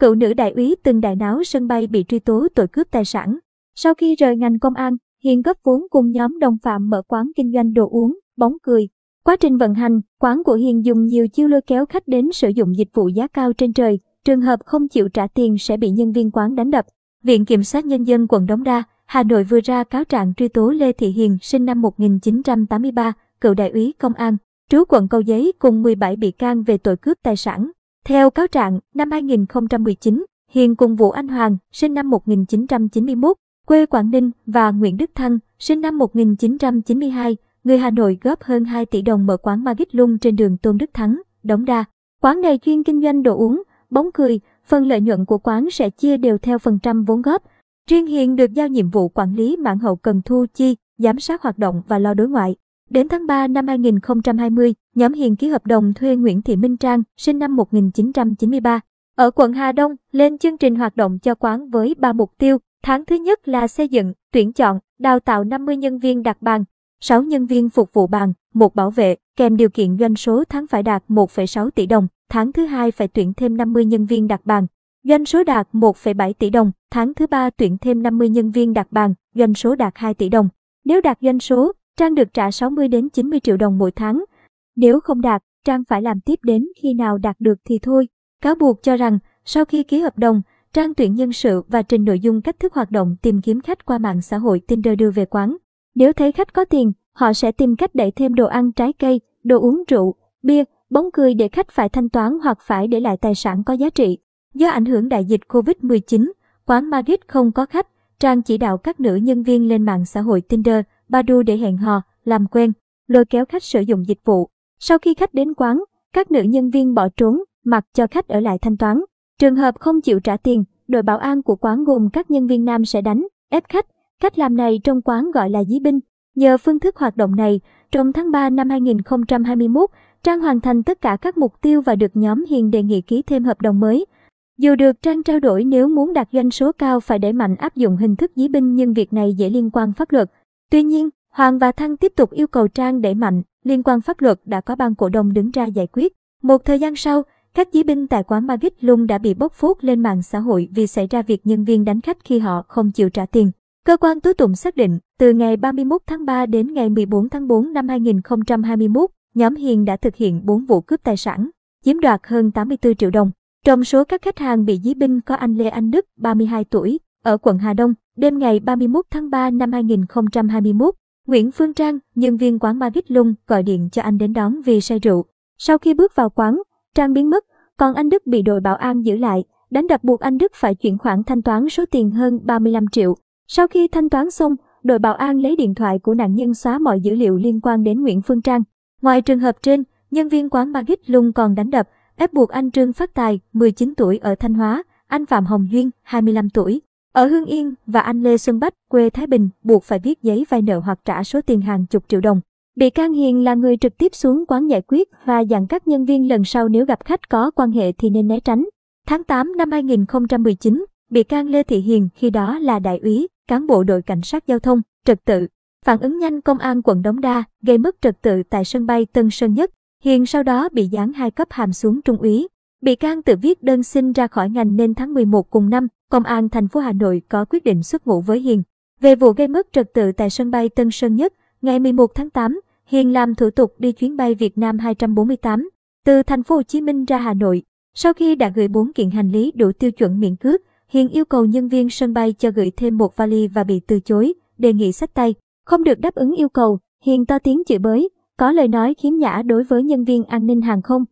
cựu nữ đại úy từng đại náo sân bay bị truy tố tội cướp tài sản. Sau khi rời ngành công an, Hiền góp vốn cùng nhóm đồng phạm mở quán kinh doanh đồ uống, bóng cười. Quá trình vận hành, quán của Hiền dùng nhiều chiêu lôi kéo khách đến sử dụng dịch vụ giá cao trên trời. Trường hợp không chịu trả tiền sẽ bị nhân viên quán đánh đập. Viện Kiểm sát Nhân dân quận Đống Đa, Hà Nội vừa ra cáo trạng truy tố Lê Thị Hiền sinh năm 1983, cựu đại úy công an, trú quận Cầu Giấy cùng 17 bị can về tội cướp tài sản. Theo cáo trạng, năm 2019, Hiền cùng Vũ Anh Hoàng, sinh năm 1991, quê Quảng Ninh và Nguyễn Đức Thăng, sinh năm 1992, người Hà Nội góp hơn 2 tỷ đồng mở quán Magic Lung trên đường Tôn Đức Thắng, Đống Đa. Quán này chuyên kinh doanh đồ uống, bóng cười, phần lợi nhuận của quán sẽ chia đều theo phần trăm vốn góp. Riêng Hiền được giao nhiệm vụ quản lý mạng hậu cần thu chi, giám sát hoạt động và lo đối ngoại. Đến tháng 3 năm 2020, nhóm Hiền ký hợp đồng thuê Nguyễn Thị Minh Trang, sinh năm 1993, ở quận Hà Đông, lên chương trình hoạt động cho quán với 3 mục tiêu. Tháng thứ nhất là xây dựng, tuyển chọn, đào tạo 50 nhân viên đặt bàn, 6 nhân viên phục vụ bàn, một bảo vệ, kèm điều kiện doanh số tháng phải đạt 1,6 tỷ đồng. Tháng thứ hai phải tuyển thêm 50 nhân viên đặt bàn, doanh số đạt 1,7 tỷ đồng. Tháng thứ ba tuyển thêm 50 nhân viên đặt bàn, doanh số đạt 2 tỷ đồng. Nếu đạt doanh số, Trang được trả 60 đến 90 triệu đồng mỗi tháng. Nếu không đạt, Trang phải làm tiếp đến khi nào đạt được thì thôi. Cáo buộc cho rằng, sau khi ký hợp đồng, Trang tuyển nhân sự và trình nội dung cách thức hoạt động tìm kiếm khách qua mạng xã hội Tinder đưa về quán. Nếu thấy khách có tiền, họ sẽ tìm cách đẩy thêm đồ ăn trái cây, đồ uống rượu, bia, bóng cười để khách phải thanh toán hoặc phải để lại tài sản có giá trị. Do ảnh hưởng đại dịch Covid-19, quán Margit không có khách, Trang chỉ đạo các nữ nhân viên lên mạng xã hội Tinder, Badu để hẹn hò, làm quen, lôi kéo khách sử dụng dịch vụ. Sau khi khách đến quán, các nữ nhân viên bỏ trốn, mặc cho khách ở lại thanh toán. Trường hợp không chịu trả tiền, đội bảo an của quán gồm các nhân viên nam sẽ đánh, ép khách. Cách làm này trong quán gọi là dí binh. Nhờ phương thức hoạt động này, trong tháng 3 năm 2021, Trang hoàn thành tất cả các mục tiêu và được nhóm Hiền đề nghị ký thêm hợp đồng mới. Dù được Trang trao đổi nếu muốn đạt doanh số cao phải đẩy mạnh áp dụng hình thức dí binh nhưng việc này dễ liên quan pháp luật. Tuy nhiên, Hoàng và Thăng tiếp tục yêu cầu Trang đẩy mạnh, liên quan pháp luật đã có ban cổ đông đứng ra giải quyết. Một thời gian sau, các chí binh tại quán Magic Lung đã bị bóc phốt lên mạng xã hội vì xảy ra việc nhân viên đánh khách khi họ không chịu trả tiền. Cơ quan tố tụng xác định, từ ngày 31 tháng 3 đến ngày 14 tháng 4 năm 2021, nhóm Hiền đã thực hiện 4 vụ cướp tài sản, chiếm đoạt hơn 84 triệu đồng. Trong số các khách hàng bị dí binh có anh Lê Anh Đức, 32 tuổi, ở quận Hà Đông, đêm ngày 31 tháng 3 năm 2021, Nguyễn Phương Trang, nhân viên quán Magic Lung, gọi điện cho anh đến đón vì say rượu. Sau khi bước vào quán, Trang biến mất, còn anh Đức bị đội bảo an giữ lại, đánh đập buộc anh Đức phải chuyển khoản thanh toán số tiền hơn 35 triệu. Sau khi thanh toán xong, đội bảo an lấy điện thoại của nạn nhân xóa mọi dữ liệu liên quan đến Nguyễn Phương Trang. Ngoài trường hợp trên, nhân viên quán Magic Lung còn đánh đập, ép buộc anh Trương Phát Tài, 19 tuổi ở Thanh Hóa, anh Phạm Hồng Duyên, 25 tuổi, ở Hương Yên và anh Lê Xuân Bách, quê Thái Bình, buộc phải viết giấy vay nợ hoặc trả số tiền hàng chục triệu đồng. Bị can Hiền là người trực tiếp xuống quán giải quyết và dặn các nhân viên lần sau nếu gặp khách có quan hệ thì nên né tránh. Tháng 8 năm 2019, bị can Lê Thị Hiền khi đó là đại úy, cán bộ đội cảnh sát giao thông, trật tự. Phản ứng nhanh công an quận Đống Đa gây mất trật tự tại sân bay Tân Sơn Nhất. Hiền sau đó bị giáng hai cấp hàm xuống trung úy. Bị can tự viết đơn xin ra khỏi ngành nên tháng 11 cùng năm, Công an thành phố Hà Nội có quyết định xuất ngũ với Hiền. Về vụ gây mất trật tự tại sân bay Tân Sơn Nhất, ngày 11 tháng 8, Hiền làm thủ tục đi chuyến bay Việt Nam 248 từ thành phố Hồ Chí Minh ra Hà Nội. Sau khi đã gửi 4 kiện hành lý đủ tiêu chuẩn miễn cước, Hiền yêu cầu nhân viên sân bay cho gửi thêm một vali và bị từ chối, đề nghị sách tay. Không được đáp ứng yêu cầu, Hiền to tiếng chửi bới, có lời nói khiếm nhã đối với nhân viên an ninh hàng không,